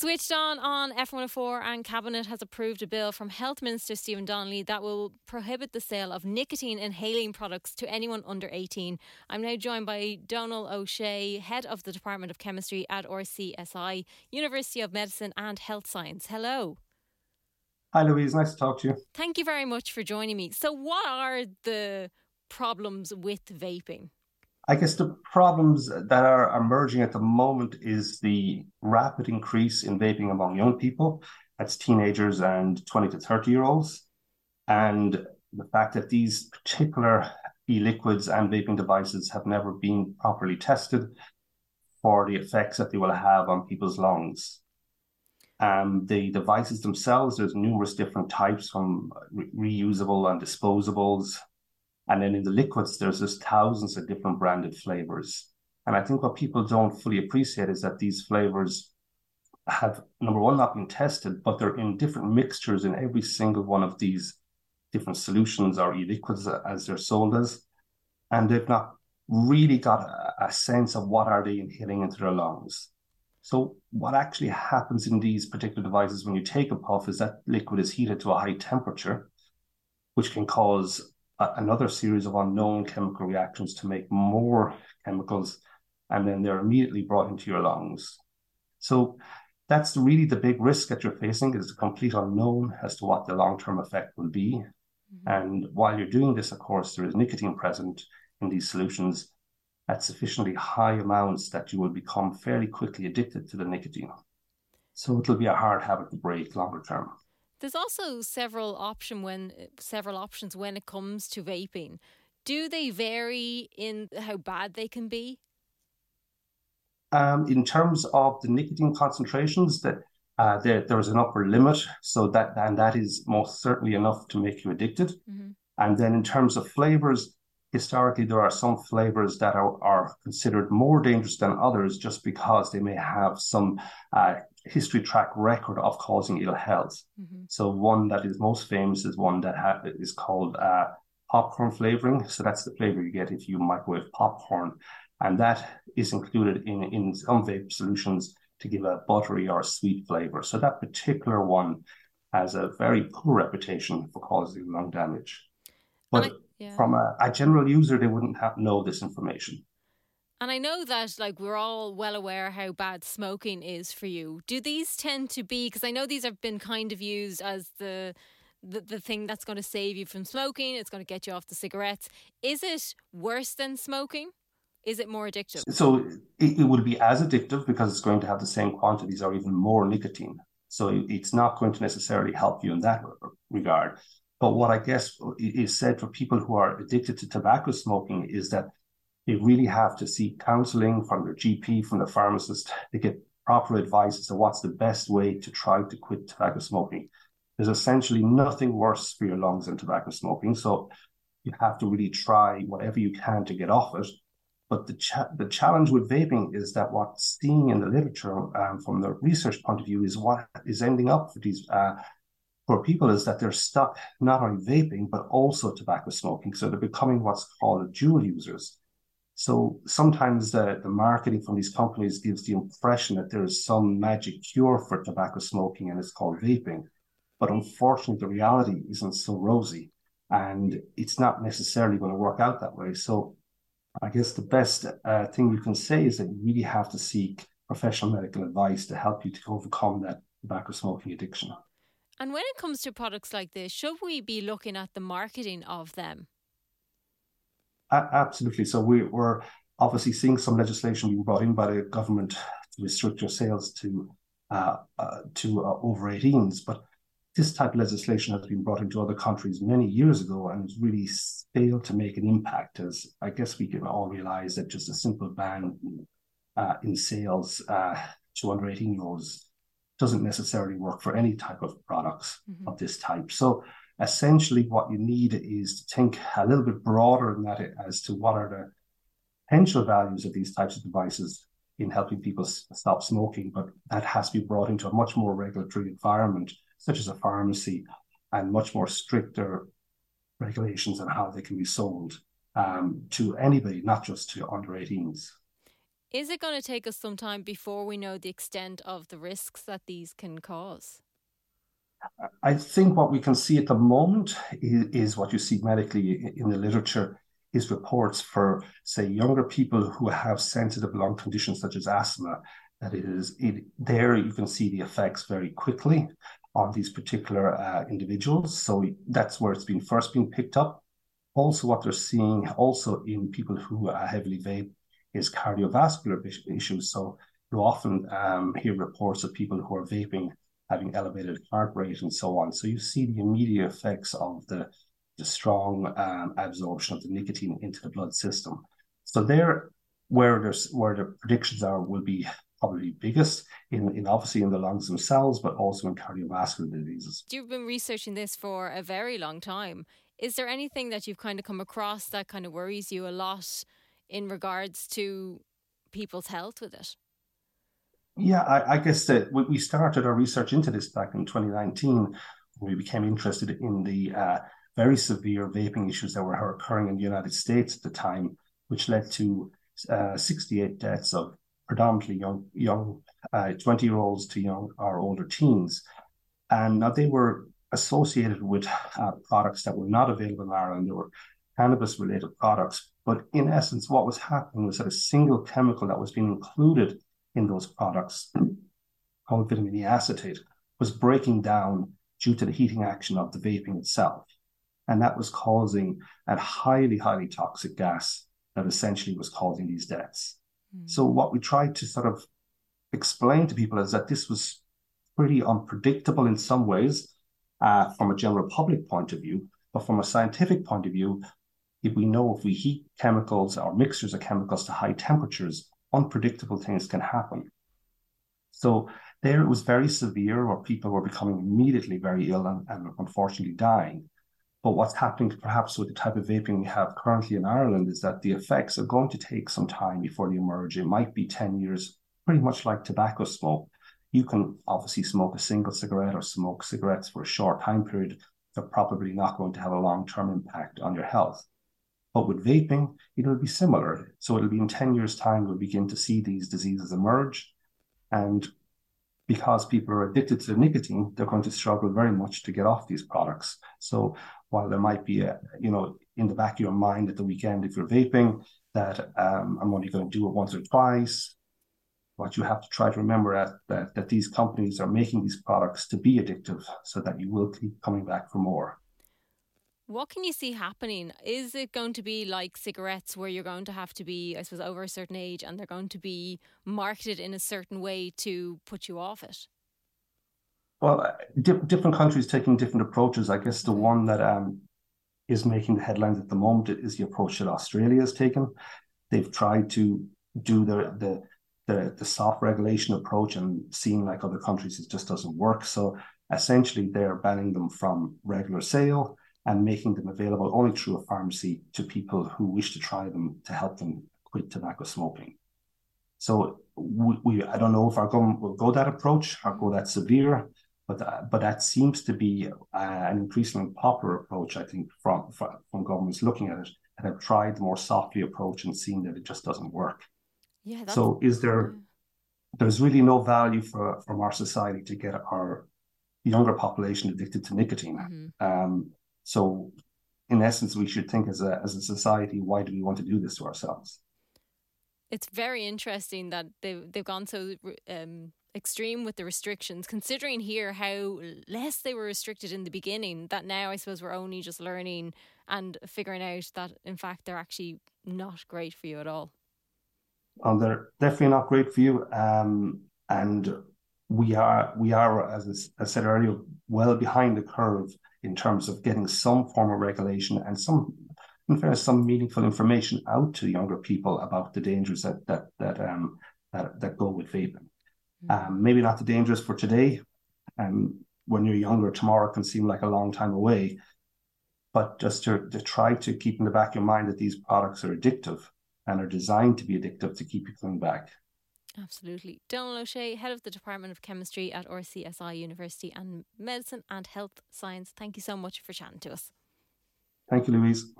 Switched on on F104 and Cabinet has approved a bill from Health Minister Stephen Donnelly that will prohibit the sale of nicotine inhaling products to anyone under 18. I'm now joined by Donal O'Shea, Head of the Department of Chemistry at RCSI, University of Medicine and Health Science. Hello. Hi Louise, nice to talk to you. Thank you very much for joining me. So what are the problems with vaping? I guess the problems that are emerging at the moment is the rapid increase in vaping among young people. That's teenagers and 20 to 30 year olds. And the fact that these particular e liquids and vaping devices have never been properly tested for the effects that they will have on people's lungs. Um, the devices themselves, there's numerous different types from re- reusable and disposables and then in the liquids, there's just thousands of different branded flavors. And I think what people don't fully appreciate is that these flavors have, number one, not been tested, but they're in different mixtures in every single one of these different solutions or e-liquids as they're sold as. And they've not really got a, a sense of what are they inhaling into their lungs. So what actually happens in these particular devices when you take a puff is that liquid is heated to a high temperature, which can cause another series of unknown chemical reactions to make more chemicals, and then they're immediately brought into your lungs. So that's really the big risk that you're facing is the complete unknown as to what the long-term effect will be. Mm-hmm. And while you're doing this, of course, there is nicotine present in these solutions at sufficiently high amounts that you will become fairly quickly addicted to the nicotine. So it'll be a hard habit to break longer term. There's also several option when several options when it comes to vaping. Do they vary in how bad they can be? Um, in terms of the nicotine concentrations, that uh, there there is an upper limit, so that and that is most certainly enough to make you addicted. Mm-hmm. And then in terms of flavors, historically there are some flavors that are, are considered more dangerous than others just because they may have some uh, history track record of causing ill health. Mm-hmm. So one that is most famous is one that ha- is called uh, popcorn flavoring. So that's the flavor you get if you microwave popcorn, and that is included in in some vape solutions to give a buttery or sweet flavor. So that particular one has a very poor reputation for causing lung damage. But I, yeah. from a, a, general user, they wouldn't have know this information. And I know that like we're all well aware how bad smoking is for you. Do these tend to be because I know these have been kind of used as the the, the thing that's going to save you from smoking, it's going to get you off the cigarettes. Is it worse than smoking? Is it more addictive? So it, it would be as addictive because it's going to have the same quantities or even more nicotine. So it's not going to necessarily help you in that regard. But what I guess is said for people who are addicted to tobacco smoking is that they really have to seek counseling from their GP, from the pharmacist, to get proper advice as to what's the best way to try to quit tobacco smoking. There's essentially nothing worse for your lungs than tobacco smoking. So you have to really try whatever you can to get off it. But the, the challenge with vaping is that what's seen in the literature um, from the research point of view is what is ending up for these uh, poor people is that they're stuck not only vaping, but also tobacco smoking. So they're becoming what's called dual users. So sometimes the, the marketing from these companies gives the impression that there is some magic cure for tobacco smoking and it's called vaping. But unfortunately, the reality isn't so rosy and it's not necessarily going to work out that way. So I guess the best uh, thing you can say is that you really have to seek professional medical advice to help you to overcome that tobacco smoking addiction. And when it comes to products like this, should we be looking at the marketing of them? Absolutely. So we, we're obviously seeing some legislation being brought in by the government to restrict your sales to uh, uh, to uh, over 18s, but this type of legislation has been brought into other countries many years ago and has really failed to make an impact. As I guess we can all realize that just a simple ban uh, in sales uh, to under 18 year olds doesn't necessarily work for any type of products mm-hmm. of this type. So essentially what you need is to think a little bit broader than that as to what are the potential values of these types of devices in helping people stop smoking, but that has to be brought into a much more regulatory environment, such as a pharmacy, and much more stricter regulations on how they can be sold um, to anybody, not just to under 18s. Is it going to take us some time before we know the extent of the risks that these can cause? I think what we can see at the moment is, is, what you see medically in the literature is reports for, say, younger people who have sensitive lung conditions such as asthma. That is, it, there you can see the effects very quickly on these particular uh, individuals. So that's where it's been first being picked up. Also, what they're seeing also in people who are heavily vape is cardiovascular issues. So you often um, hear reports of people who are vaping having elevated heart rate and so on. So you see the immediate effects of the, the strong um, absorption of the nicotine into the blood system. So there, where there's where the predictions are will be probably biggest in, in obviously in the lungs themselves, but also in cardiovascular diseases. You've been researching this for a very long time. Is there anything that you've kind of come across that kind of worries you a lot in regards to people's health with it? Yeah, I, I guess that we started our research into this back in 2019. We became interested in the uh, very severe vaping issues that were occurring in the United States at the time, which led to uh, 68 deaths of predominantly young, young 20 uh, year olds to young or older teens. And now they were associated with uh, products that were not available in Ireland. They were cannabis related products. But in essence, what was happening was that a single chemical that was being included in those products, called vitamin E acetate, was breaking down due to the heating action of the vaping itself. And that was causing a highly, highly toxic gas that essentially was causing these deaths. Mm. So, what we tried to sort of explain to people is that this was pretty unpredictable in some ways uh, from a general public point of view, but from a scientific point of view, if we know if we heat chemicals or mixtures of chemicals to high temperatures, unpredictable things can happen. So there it was very severe where people were becoming immediately very ill and, and unfortunately dying. But what's happening perhaps with the type of vaping we have currently in Ireland is that the effects are going to take some time before they emerge. It might be 10 years, pretty much like tobacco smoke. You can obviously smoke a single cigarette or smoke cigarettes for a short time period. They're probably not going to have a long term impact on your health. But with vaping, it'll be similar. So it'll be in 10 years' time, we'll begin to see these diseases emerge. And because people are addicted to the nicotine, they're going to struggle very much to get off these products. So while there might be a, you know, in the back of your mind at the weekend, if you're vaping, that um, I'm only going to do it once or twice, what you have to try to remember that, that that these companies are making these products to be addictive so that you will keep coming back for more. What can you see happening? Is it going to be like cigarettes where you're going to have to be, I suppose, over a certain age and they're going to be marketed in a certain way to put you off it? Well, uh, di- different countries taking different approaches. I guess the one that um, is making the headlines at the moment is the approach that Australia has taken. They've tried to do the the the, the soft regulation approach and seeing like other countries it just doesn't work. So essentially, they're banning them from regular sale and making them available only through a pharmacy to people who wish to try them to help them quit tobacco smoking. So we, we I don't know if our government will go that approach or go that severe, but uh, but that seems to be uh, an increasingly popular approach. I think from, from from governments looking at it and have tried the more softly approach and seen that it just doesn't work. Yeah. So is there? There's really no value for from our society to get our younger population addicted to nicotine. Mm-hmm. Um, so, in essence, we should think as a as a society, why do we want to do this to ourselves? It's very interesting that they've they've gone so um, extreme with the restrictions, considering here how less they were restricted in the beginning. That now I suppose we're only just learning and figuring out that in fact they're actually not great for you at all. Um, they're definitely not great for you. Um, and we are we are as I said earlier well behind the curve in terms of getting some form of regulation and some, in fairness, some meaningful information out to younger people about the dangers that that that um that, that go with vaping. Mm-hmm. Um, maybe not the dangers for today. Um, when you're younger, tomorrow can seem like a long time away. But just to, to try to keep in the back of your mind that these products are addictive and are designed to be addictive to keep you coming back. Absolutely. Donal O'Shea, Head of the Department of Chemistry at RCSI University and Medicine and Health Science, thank you so much for chatting to us. Thank you, Louise.